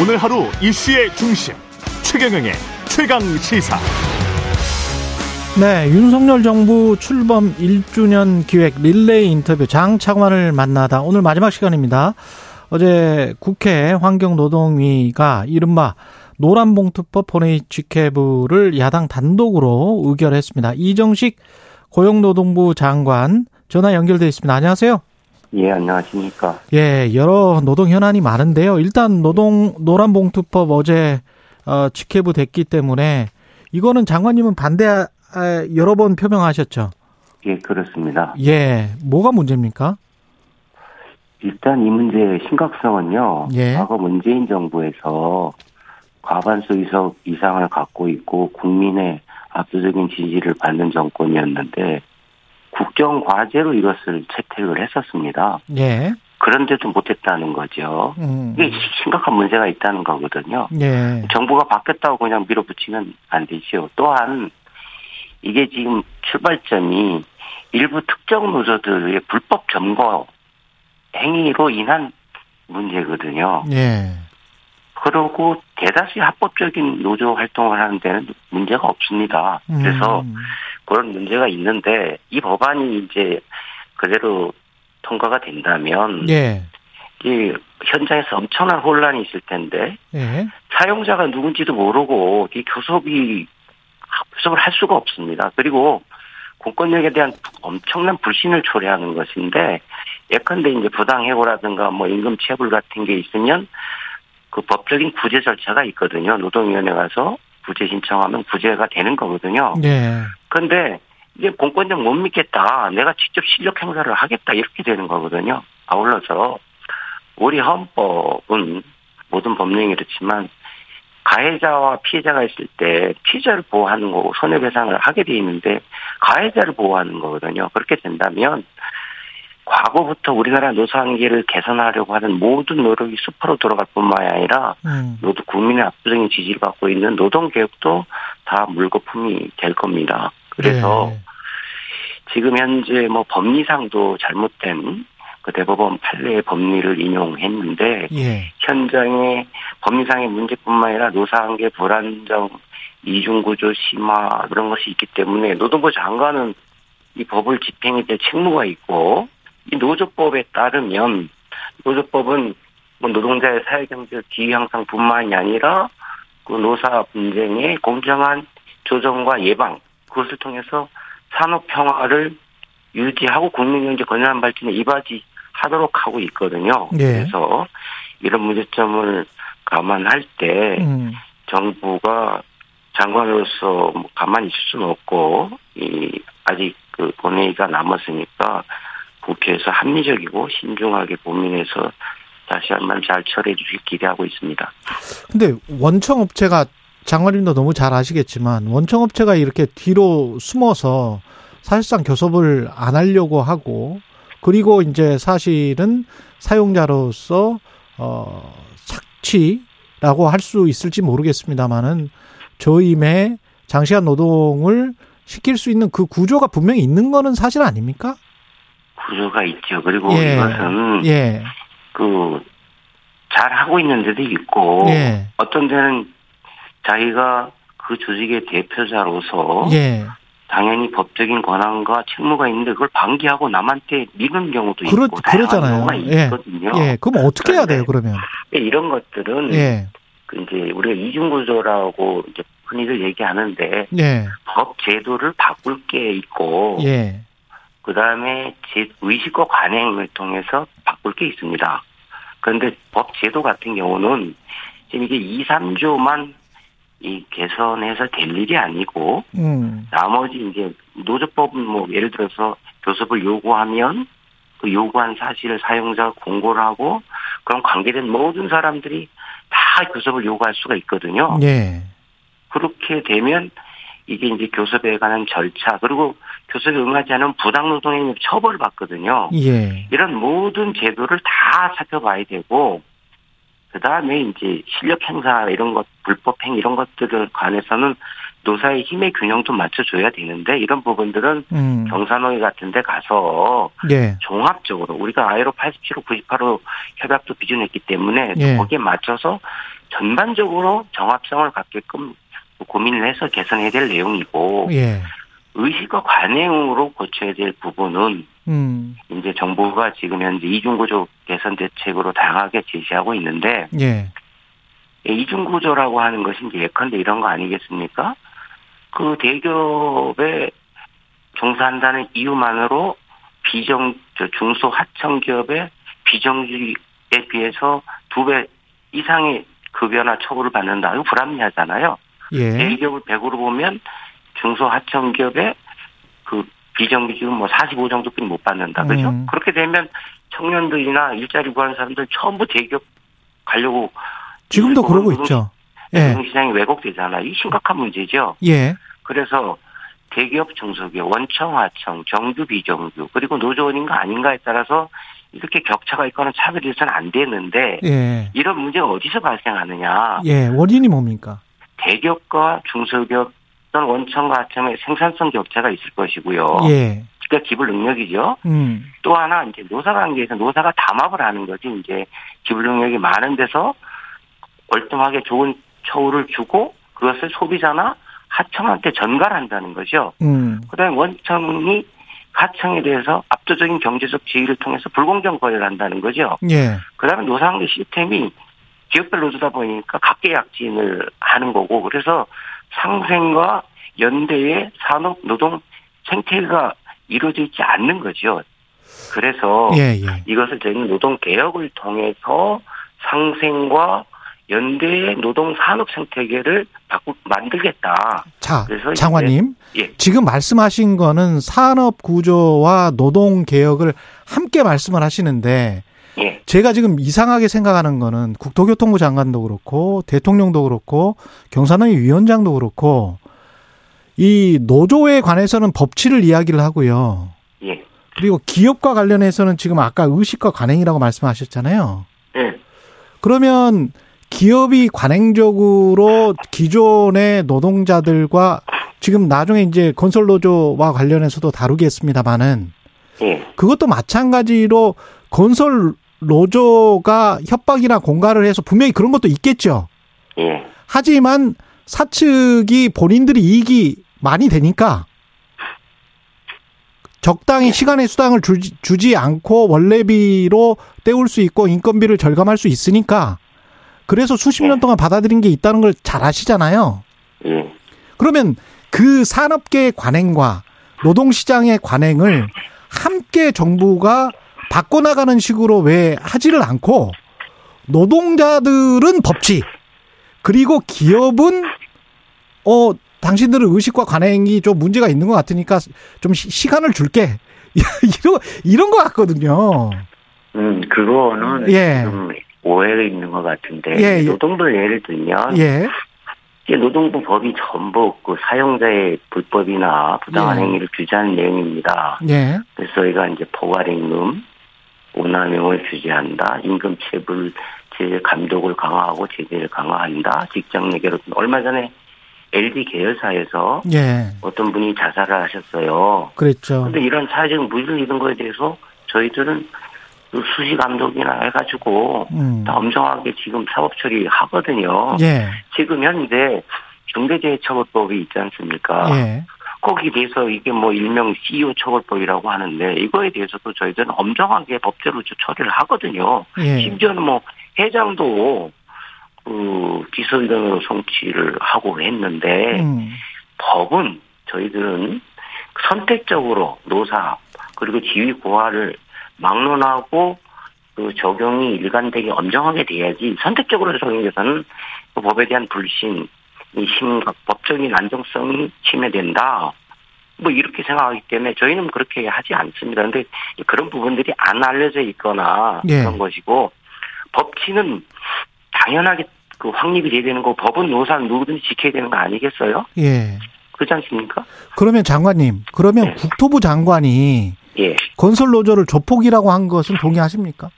오늘 하루 이슈의 중심 최경영의 최강 시사. 네, 윤석열 정부 출범 1주년 기획 릴레이 인터뷰 장차관을 만나다 오늘 마지막 시간입니다. 어제 국회 환경노동위가 이른바 노란봉투법 본회의 직회부를 야당 단독으로 의결했습니다. 이정식 고용노동부 장관 전화 연결돼 있습니다. 안녕하세요. 예, 안녕하십니까. 예, 여러 노동 현안이 많은데요. 일단 노동 노란봉투법 어제 어, 직회부 됐기 때문에 이거는 장관님은 반대 여러 번 표명하셨죠. 예, 그렇습니다. 예, 뭐가 문제입니까? 일단 이 문제의 심각성은요. 예. 과거 문재인 정부에서 과반수 이석 이상을 갖고 있고 국민의 압도적인 지지를 받는 정권이었는데 국정 과제로 이것을 채택을 했었습니다. 예. 그런데도 못했다는 거죠. 음. 이게 심각한 문제가 있다는 거거든요. 예. 정부가 바뀌었다고 그냥 밀어붙이면 안 되죠. 또한 이게 지금 출발점이 일부 특정 노조들의 불법 점거 행위로 인한 문제거든요. 예. 그러고 대다수의 합법적인 노조 활동을 하는 데는 문제가 없습니다. 그래서 음. 그런 문제가 있는데 이 법안이 이제 그대로 통과가 된다면 예. 이 현장에서 엄청난 혼란이 있을 텐데 예. 사용자가 누군지도 모르고 이 교섭이 교섭을 할 수가 없습니다. 그리고 공권력에 대한 엄청난 불신을 초래하는 것인데 예컨대 이제 부당해고라든가 뭐 임금 체불 같은 게 있으면 그 법적인 구제 절차가 있거든요. 노동위원회 가서 구제 신청하면 구제가 되는 거거든요. 예. 그런데 이제 공권력 못 믿겠다. 내가 직접 실력 행사를 하겠다. 이렇게 되는 거거든요. 아울러서 우리 헌법은 모든 법령이 그렇지만 가해자와 피해자가 있을 때 피해자를 보호하는 거고 손해배상을 하게 돼 있는데 가해자를 보호하는 거거든요. 그렇게 된다면 과거부터 우리나라 노사관계를 개선하려고 하는 모든 노력이 수포로 돌아갈 뿐만이 아니라 음. 노동 국민의 압도적인 지지를 받고 있는 노동 개혁도 다 물거품이 될 겁니다. 그래서 예. 지금 현재 뭐 법리상도 잘못된 그 대법원 판례의 법리를 인용했는데 예. 현장의 법리상의 문제뿐만 아니라 노사관계 불안정, 이중구조 심화 그런 것이 있기 때문에 노동부 장관은 이 법을 집행에 대해 책무가 있고 이 노조법에 따르면 노조법은 뭐 노동자의 사회경제적 기회 향상뿐만이 아니라 그 노사 분쟁의 공정한 조정과 예방 그것을 통해서 산업 평화를 유지하고 국민 경제 건전한 발전에 이바지하도록 하고 있거든요. 예. 그래서 이런 문제점을 감안할 때 음. 정부가 장관으로서 뭐 가만히 있을 수는 없고 이 아직 그 본회의가 남았으니까 국회에서 합리적이고 신중하게 고민해서 다시 한번 잘 처리해 주길 기대하고 있습니다. 근데 원청 업체가 장관님도 너무 잘 아시겠지만 원청 업체가 이렇게 뒤로 숨어서 사실상 교섭을 안 하려고 하고 그리고 이제 사실은 사용자로서 어 착취라고 할 수 있을지 모르겠습니다만은 저임의 장시간 노동을 시킬 수 있는 그 구조가 분명히 있는 거는 사실 아닙니까? 구조가 있죠. 그리고 예. 이것은 예. 그잘 하고 있는 데도 있고 예. 어떤 데는 자기가 그 조직의 대표자로서 예. 당연히 법적인 권한과 책무가 있는데 그걸 방기하고 남한테 미는 경우도 그렇 있고 그러잖아요. 경우가 예. 있거든요. 예. 그럼 어떻게 해야 돼요, 그러면? 이런 것들은 예. 그 이제 우리가 이중구조라고 이제 흔히들 얘기하는데 예. 법 제도를 바꿀 게 있고 예. 그 다음에 의식과 관행을 통해서 바꿀 게 있습니다. 그런데 법 제도 같은 경우는 지금 이게 2, 3조만 이 개선해서 될 일이 아니고 음. 나머지 이제 노조법은 뭐 예를 들어서 교섭을 요구하면 그 요구한 사실을 사용자가 공고를 하고 그럼 관계된 모든 사람들이 다 교섭을 요구할 수가 있거든요. 예. 그렇게 되면 이게 이제 교섭에 관한 절차 그리고 교섭에 응하지 않으면 부당노동행위 처벌을 받거든요. 예. 이런 모든 제도를 다 살펴봐야 되고 그 다음에 이제 실력 행사 이런 것 불법 행 이런 것들을 관해서는 노사의 힘의 균형도 맞춰줘야 되는데 이런 부분들은 음. 경산호위 같은 데 가서 예. 종합적으로 우리가 아이로 87호 98호 협약도 비준했기 때문에 예. 거기에 맞춰서 전반적으로 정합성을 갖게끔 고민을 해서 개선해야 될 내용이고 예. 의식과 관행으로 고쳐야 될 부분은 음. 이제 정부가 지금 현재 이중구조 개선 대책으로 다양하게 제시하고 있는데 예. 이중구조라고 하는 것이 이제 예컨대 이런 거 아니겠습니까? 그 대기업에 종사한다는 이유만으로 비정 저 중소 하청 기업의 비정규직에 비해서 두 배 이상의 급여나 처우를 받는다. 이거 불합리하잖아요. 예. 대기업을 100으로 보면 중소 하청 기업의 그 비정규직은 뭐45 정도뿐이 못 받는다. 그죠? 음. 그렇게 되면 청년들이나 일자리 구하는 사람들 전부 대기업 가려고 지금도 그러고 노동- 있죠. 예. 노동시장이 왜곡되잖아요. 이 심각한 문제죠. 예. 그래서 대기업, 중소기업, 원청, 하청, 정규, 비정규, 그리고 노조원인가 아닌가에 따라서 이렇게 격차가 있거나 차별이 있어서는 안 되는데 예. 이런 문제가 어디서 발생하느냐. 예. 원인이 뭡니까? 대기업과 중소기업 또는 원청과 하청의 생산성 격차가 있을 것이고요. 예. 그러니까 기불 능력이죠. 음. 또 하나 이제 노사 관계에서 노사가 담합을 하는 거지 이제 기불 능력이 많은 데서 월등하게 좋은 처우를 주고 그것을 소비자나 하청한테 전가한다는 거죠. 음. 그다음에 원청이 하청에 대해서 압도적인 경제적 지위를 통해서 불공정 거래를 한다는 거죠. 예. 그다음에 노사관계 시스템이 지역별 노조다 보니까 각계 약진을 하는 거고 그래서 상생과 연대의 산업 노동 생태가 이루어져 있지 않는 거죠. 그래서 예, 예. 이것을 저희는 노동 개혁을 통해서 상생과 연대의 노동 산업 생태계를 바꾸 만들겠다. 자, 그래서 장관님. 예. 지금 말씀하신 거는 산업 구조와 노동 개혁을 함께 말씀을 하시는데 예. 제가 지금 이상하게 생각하는 거는 국토교통부 장관도 그렇고 대통령도 그렇고 경산의 위원장도 그렇고 이 노조에 관해서는 법치를 이야기를 하고요. 예. 그리고 기업과 관련해서는 지금 아까 의식과 관행이라고 말씀하셨잖아요. 예. 그러면 기업이 관행적으로 기존의 노동자들과 지금 나중에 이제 건설 노조와 관련해서도 다루겠습니다만은 예. 그것도 마찬가지로 건설 노조가 협박이나 공갈을 해서 분명히 그런 것도 있겠죠. 예. 하지만 사측이 본인들이 이익이 많이 되니까 적당히 시간의 수당을 주지, 주지 않고 원래비로 때울 수 있고 인건비를 절감할 수 있으니까 그래서 수십 년 동안 받아들인 게 있다는 걸 잘 아시잖아요. 예. 그러면 그 산업계의 관행과 노동시장의 관행을 함께 정부가 바꿔나가는 식으로 왜 하지를 않고 노동자들은 법치 그리고 기업은 어 당신들은 의식과 관행이 좀 문제가 있는 것 같으니까 좀 시- 시간을 줄게 이런 이런 것 같거든요. 음, 그거는 예. 좀 오해가 있는 것 같은데 예, 예. 노동부를 예를 들면 예, 노동부 법이 전부 그 사용자의 불법이나 부당한 예. 행위를 규제하는 내용입니다. 예, 그래서 저희가 이제 포괄임금, 오남용을 규제한다, 임금 체불 제 감독을 강화하고 제재를 강화한다, 직장 내개로 얼마 전에 LG 계열사에서 예, 어떤 분이 자살을 하셨어요. 그랬죠. 근데 이런 사회적 물질 이런 거에 대해서 저희들은 그 수시 감독이나 해가지고 음, 다 엄정하게 지금 사법 처리 하거든요. 예, 지금 현재 중대재해처벌법이 있지 않습니까? 예, 거기에 대해서 이게 뭐 일명 CEO 처벌법이라고 하는데 이거에 대해서도 저희들은 엄정하게 법제로 처리를 하거든요. 예, 심지어는 뭐 회장도 그 비서위원으로 송치를 하고 했는데 음, 법은 저희들은 선택적으로 노사 그리고 지위 고하를 막론하고 그 적용이 일관되게 엄정하게 돼야지 선택적으로 적용해서는 그 법에 대한 불신, 이 심각, 법적인 안정성이 침해된다. 뭐 이렇게 생각하기 때문에 저희는 그렇게 하지 않습니다. 근데 그런 부분들이 안 알려져 있거나 예. 그런 것이고 법치는 당연하게 그 확립이 돼야 되는 거 법은 노사는 누구든지 지켜야 되는 거 아니겠어요? 예. 그렇지 않습니까? 그러면 장관님, 그러면 네. 국토부 장관이 예. 건설 노조를 조폭이라고 한 것은 동의하십니까?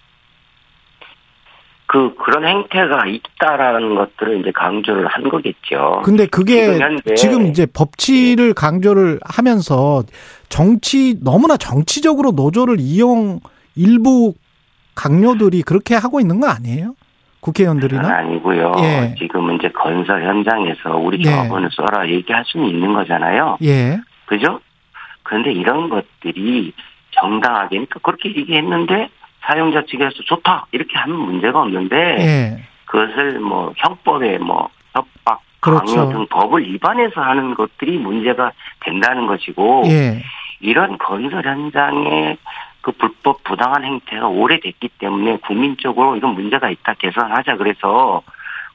그, 그런 행태가 있다라는 것들을 이제 강조를 한 거겠죠. 근데 그게 지금 지금 이제 법치를 강조를 하면서 정치 너무나 정치적으로 노조를 이용 일부 강요들이 그렇게 하고 있는 거 아니에요? 국회의원들이나 아니고요. 예. 지금은 이제 건설 현장에서 우리 네. 조합원을 써라 얘기할 수는 있는 거잖아요. 예. 그죠? 그런데 이런 것들이 정당하게, 그러니까 그렇게 얘기했는데 사용자 측에서 좋다 이렇게 하면 문제가 없는데 예. 그것을 뭐 형법에 뭐 협박, 그렇죠. 강요 등 법을 위반해서 하는 것들이 문제가 된다는 것이고 예. 이런 건설 현장의 그 불법 부당한 행태가 오래됐기 때문에 국민적으로 이건 문제가 있다 개선하자 그래서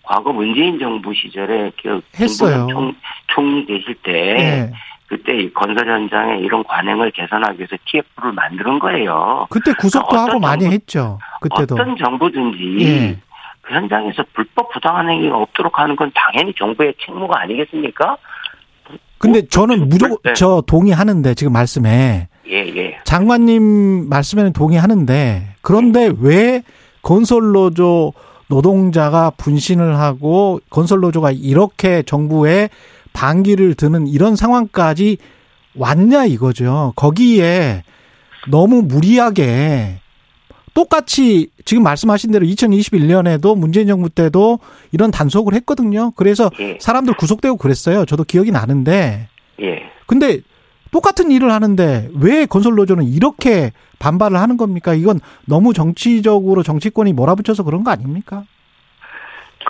과거 문재인 정부 시절에 그. 김부겸 총, 총리 계실 때 예. 그때 이 건설 현장에 이런 관행을 개선하기 위해서 TF를 만드는 거예요. 그때 구속도 어떤 하고 많이 정부- 했죠. 그때도. 어떤 정부든지 예. 그 현장에서 불법 부당한 행위가 없도록 하는 건 당연히 정부의 책무가 아니겠습니까? 근데 저는 무조건 네. 저 동의하는데 지금 말씀에 예, 예. 장관님 말씀에는 동의하는데 그런데 왜 건설노조 노동자가 분신을 하고 건설노조가 이렇게 정부에 반기를 드는 이런 상황까지 왔냐 이거죠. 거기에 너무 무리하게 똑같이 지금 말씀하신 대로 2021년에도 문재인 정부 때도 이런 단속을 했거든요. 그래서 예. 사람들 구속되고 그랬어요. 저도 기억이 나는데 예. 근데 똑같은 일을 하는데 왜 건설노조는 이렇게 반발을 하는 겁니까? 이건 너무 정치적으로 정치권이 몰아붙여서 그런 거 아닙니까?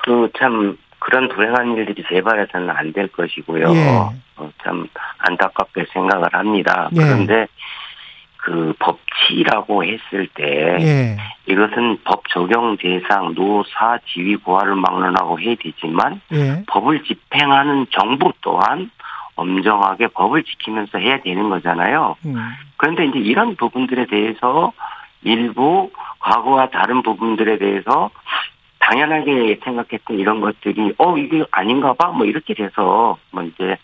그 참 그런 불행한 일들이 재발해서는 안 될 것이고요. 예. 어, 참 안타깝게 생각을 합니다. 예. 그런데 그 법치라고 했을 때 예. 이것은 법 적용 대상 노사 지위 고하를 막론하고 해야 되지만 예. 법을 집행하는 정부 또한 엄정하게 법을 지키면서 해야 되는 거잖아요. 음. 그런데 이제 이런 부분들에 대해서 일부 과거와 다른 부분들에 대해서 당연하게 생각했던 이런 것들이 어 이게 아닌가 봐 뭐 이렇게 돼서 뭐 이제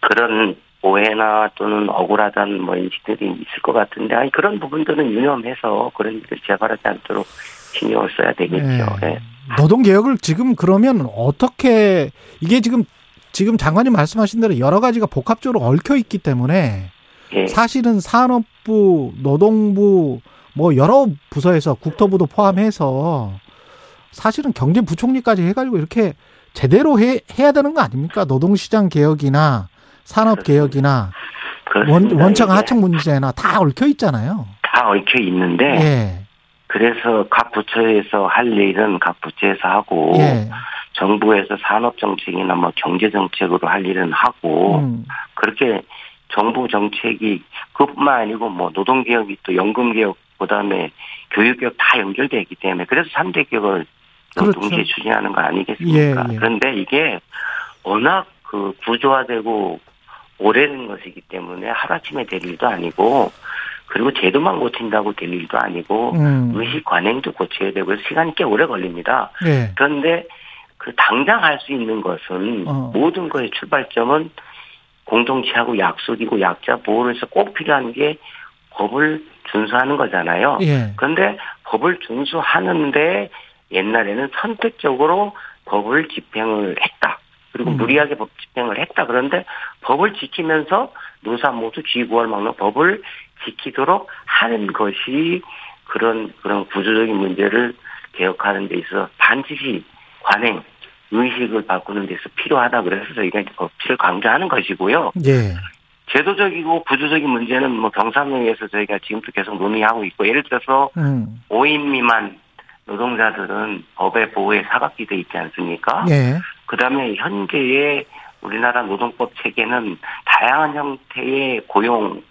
그런 오해나 또는 억울하다는 뭐 인식들이 있을 것 같은데 아니 그런 부분들은 유념해서 그런 일들이 재발하지 않도록 신경을 써야 되겠죠. 예. 예. 노동 개혁을 지금 그러면 어떻게 이게 지금 지금 장관님 말씀하신 대로 여러 가지가 복합적으로 얽혀 있기 때문에 예. 사실은 산업부, 노동부 뭐 여러 부서에서 국토부도 포함해서 사실은 경제부총리까지 해가지고 이렇게 제대로 해, 해야 되는 거 아닙니까? 노동시장 개혁이나 산업 개혁이나 원. 원청 하청 문제나 다 얽혀 있잖아요. 다 얽혀 있는데 예, 그래서 각 부처에서 할 일은 각 부처에서 하고 예, 정부에서 산업 정책이나 뭐 경제 정책으로 할 일은 하고 음, 그렇게 정부 정책이 그뿐만 아니고 뭐 노동 개혁이 또 연금 개혁 그다음에 교육 개혁 다 연결돼 있기 때문에 그래서 3대 개혁을 그렇죠. 동시에 추진하는 거 아니겠습니까? 예, 예. 그런데 이게 워낙 그 구조화되고 오래된 것이기 때문에 하루아침에 될 일도 아니고 그리고 제도만 고친다고 될 일도 아니고 음, 의식 관행도 고쳐야 되고 시간이 꽤 오래 걸립니다. 예, 그런데 그 당장 할 수 있는 것은 어. 모든 것의 출발점은 공동체하고 약속이고 약자 보호를 해서 꼭 필요한 게 법을 준수하는 거잖아요. 예, 그런데 법을 준수하는데 옛날에는 선택적으로 법을 집행을 했다. 그리고 음. 무리하게 법 집행을 했다. 그런데 법을 지키면서 노사 모두 쥐고할 막는 법을 지키도록 하는 것이 그런 그런 구조적인 문제를 개혁하는 데 있어 반드시 관행 의식을 바꾸는 데서 필요하다 그래서 저희가 이제 법치를 강조하는 것이고요. 예, 제도적이고 구조적인 문제는 뭐 경사명에서 저희가 지금도 계속 논의하고 있고 예를 들어서 음, 5인 미만 노동자들은 법의 보호에 사각지돼 있지 않습니까? 예, 그다음에 현재의 우리나라 노동법 체계는 다양한 형태의 고용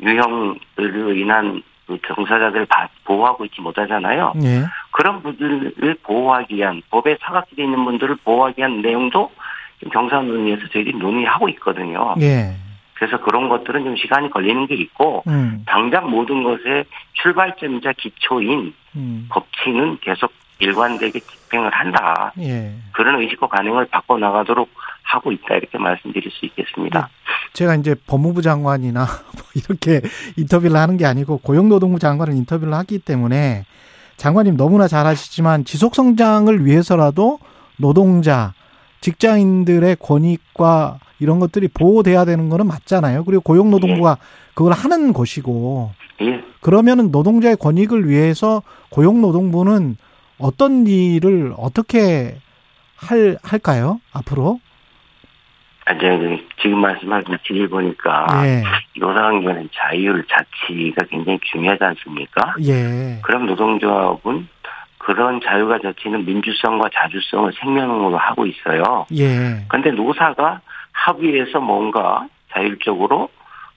유형으로 인한 그 종사자들을 바- 보호하고 있지 못하잖아요. 예, 그런 분들을 보호하기 위한 법에 사각지대 있는 분들을 보호하기 위한 내용도 지금 경상 논의에서 저희들이 논의하고 있거든요. 예, 그래서 그런 것들은 좀 시간이 걸리는 게 있고 음, 당장 모든 것의 출발점이자 기초인 음, 법치는 계속 일관되게 집행을 한다. 예. 그런 의식과 관행을 바꿔 나가도록 하고 있다 이렇게 말씀드릴 수 있겠습니다. 제가 이제 법무부 장관이나 뭐 이렇게 인터뷰를 하는 게 아니고 고용노동부 장관을 인터뷰를 하기 때문에 장관님 너무나 잘 아시지만 지속 성장을 위해서라도 노동자, 직장인들의 권익과 이런 것들이 보호돼야 되는 거는 맞잖아요. 그리고 고용노동부가 그걸 하는 것이고 예, 그러면은 노동자의 권익을 위해서 고용노동부는 어떤 일을 어떻게 할 할까요? 앞으로? 아, 이제 지금 말씀하신 질의 보니까 예. 노사관계는 자율 자치가 굉장히 중요하지 않습니까? 예. 그럼 노동조합은 그런 자유가 자치는 민주성과 자주성을 생명으로 하고 있어요. 예. 그런데 노사가 합의해서 뭔가 자율적으로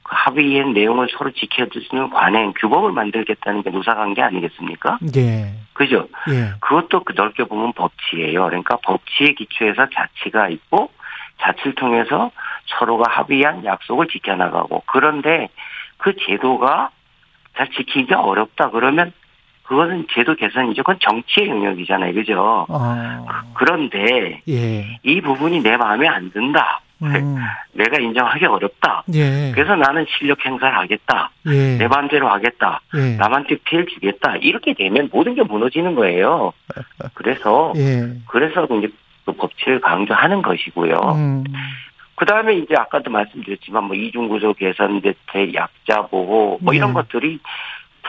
그 합의의 내용을 서로 지켜주는 관행, 규범을 만들겠다는 게 노사관계 아니겠습니까? 예. 그죠? 예. 그것도 그 넓게 보면 법치예요. 그러니까 법치에 기초해서 자치가 있고 자치를 통해서 서로가 합의한 약속을 지켜나가고 그런데 그 제도가 잘 지키기가 어렵다 그러면 그것은 제도 개선이죠. 그건 정치의 영역이잖아요. 그죠? 어. 그런데 예. 이 부분이 내 마음에 안 든다. 음. 내가 인정하기 어렵다. 예. 그래서 나는 실력 행사를 하겠다. 예. 내 마음대로 하겠다. 예. 남한테 피해를 주겠다. 이렇게 되면 모든 게 무너지는 거예요. 그래서 예. 그래서 이제 그 법치를 강조하는 것이고요. 음. 그 다음에 이제 아까도 말씀드렸지만 뭐 이중구조 개선, 대책, 약자 보호 뭐 이런 네. 것들이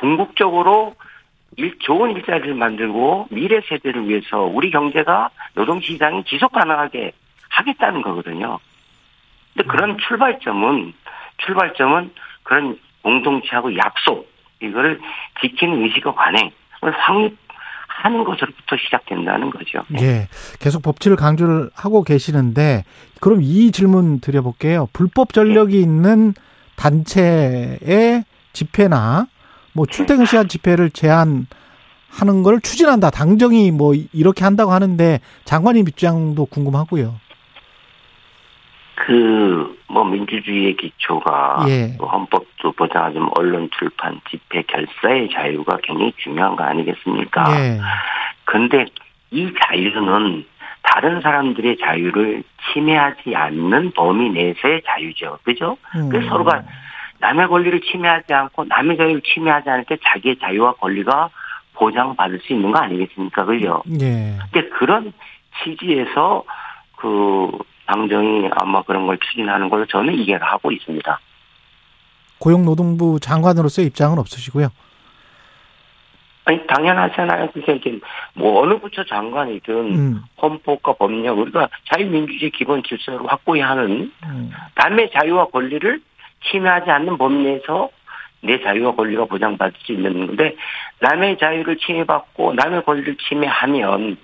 궁극적으로 일, 좋은 일자리를 만들고 미래 세대를 위해서 우리 경제가 노동시장이 지속 가능하게 하겠다는 거거든요. 근데 그런 출발점은 출발점은 그런 공동체하고 약속 이거를 지키는 의식과 관행을 확립 하는 것으로부터 시작된다는 거죠. 예. 계속 법치를 강조를 하고 계시는데 그럼 이 질문 드려볼게요. 불법 전력이 있는 단체의 집회나 뭐 출퇴근 시간 집회를 제한 하는 걸 추진한다. 당정이 뭐 이렇게 한다고 하는데 장관님 입장도 궁금하고요. 그 뭐 민주주의의 기초가 예. 또 헌법도 보장하지만 언론 출판 집회 결사의 자유가 굉장히 중요한 거 아니겠습니까? 예. 근데 이 자유는 다른 사람들의 자유를 침해하지 않는 범위 내에서의 자유죠. 그죠? 음. 그래서 서로가 남의 권리를 침해하지 않고 남의 자유를 침해하지 않을 때 자기의 자유와 권리가 보장받을 수 있는 거 아니겠습니까? 그죠? 예. 근데 그런 취지에서 그 당정이 아마 그런 걸 추진하는 걸로 저는 이해를 하고 있습니다. 고용노동부 장관으로서의 입장은 없으시고요. 아니 당연하잖아요. 이제 뭐 어느 부처 장관이든 음. 헌법과 법령 우리가 자유민주주의 기본 질서를 확고히 하는 음. 남의 자유와 권리를 침해하지 않는 범위 내에서 내 자유와 권리가 보장받을 수 있는 건데 남의 자유를 침해받고 남의 권리를 침해하면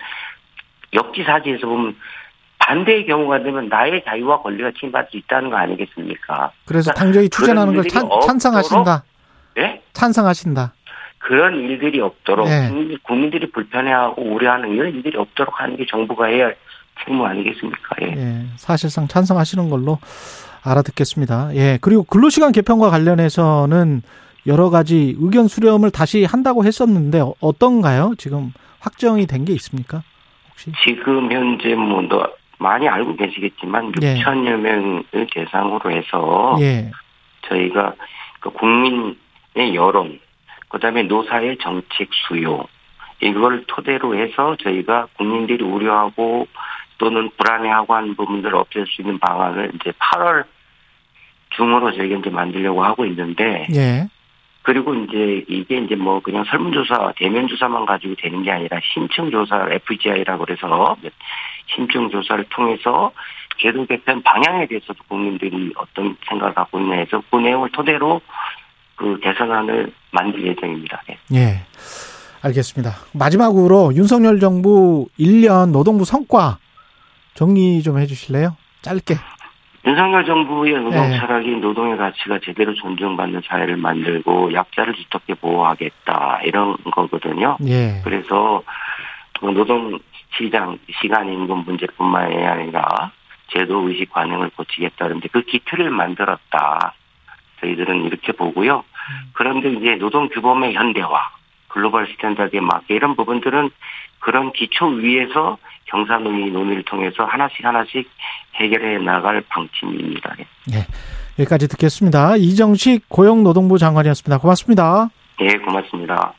역지사지에서 보면 반대의 경우가 되면 나의 자유와 권리가 침해받을 수 있다는 거 아니겠습니까? 그래서 그러니까 당정이 추진하는 걸 찬, 찬성하신다. 네? 찬성하신다. 그런 일들이 없도록 네. 국민- 국민들이 불편해하고 우려하는 이런 일들이 없도록 하는 게 정부가 해야 할 책무 아니겠습니까? 예. 예, 사실상 찬성하시는 걸로 알아듣겠습니다. 예, 그리고 근로시간 개편과 관련해서는 여러 가지 의견 수렴을 다시 한다고 했었는데 어- 어떤가요? 지금 확정이 된 게 있습니까? 혹시? 지금 현재 뭐너 많이 알고 계시겠지만 예. 6천여 명을 대상으로 해서 예, 저희가 그 국민의 여론, 그다음에 노사의 정책 수요 이걸 토대로 해서 저희가 국민들이 우려하고 또는 불안해하고 하는 부분들을 없앨 수 있는 방안을 이제 8월 중으로 저희가 이제 만들려고 하고 있는데 예, 그리고 이제 이게 이제 뭐 그냥 설문조사 대면 조사만 가지고 되는 게 아니라 심층 조사 FGI라고 그래서 심층 조사를 통해서 제도 개편 방향에 대해서도 국민들이 어떤 생각을 갖고 있냐 해서 그 내용을 토대로 그 개선안을 만들 예정입니다. 네. 예. 알겠습니다. 마지막으로 윤석열 정부 1년 노동부 성과 정리 좀 해주실래요? 짧게. 윤석열 정부의 노동 네. 철학이 노동의 가치가 제대로 존중받는 사회를 만들고 약자를 두텁게 보호하겠다 이런 거거든요. 예, 그래서 그 노동 시장 시간 임금 문제뿐만 아니라 제도 의식 관행을 고치겠다는데 그 기틀을 만들었다. 저희들은 이렇게 보고요. 그런데 이제 노동 규범의 현대화, global standard에 맞게 이런 부분들은 그런 기초 위에서 경사노위 논의를 통해서 하나씩 하나씩 해결해 나갈 방침입니다. 여기까지 듣겠습니다. 이정식 고용노동부 장관이었습니다. 고맙습니다. 예, 고맙습니다.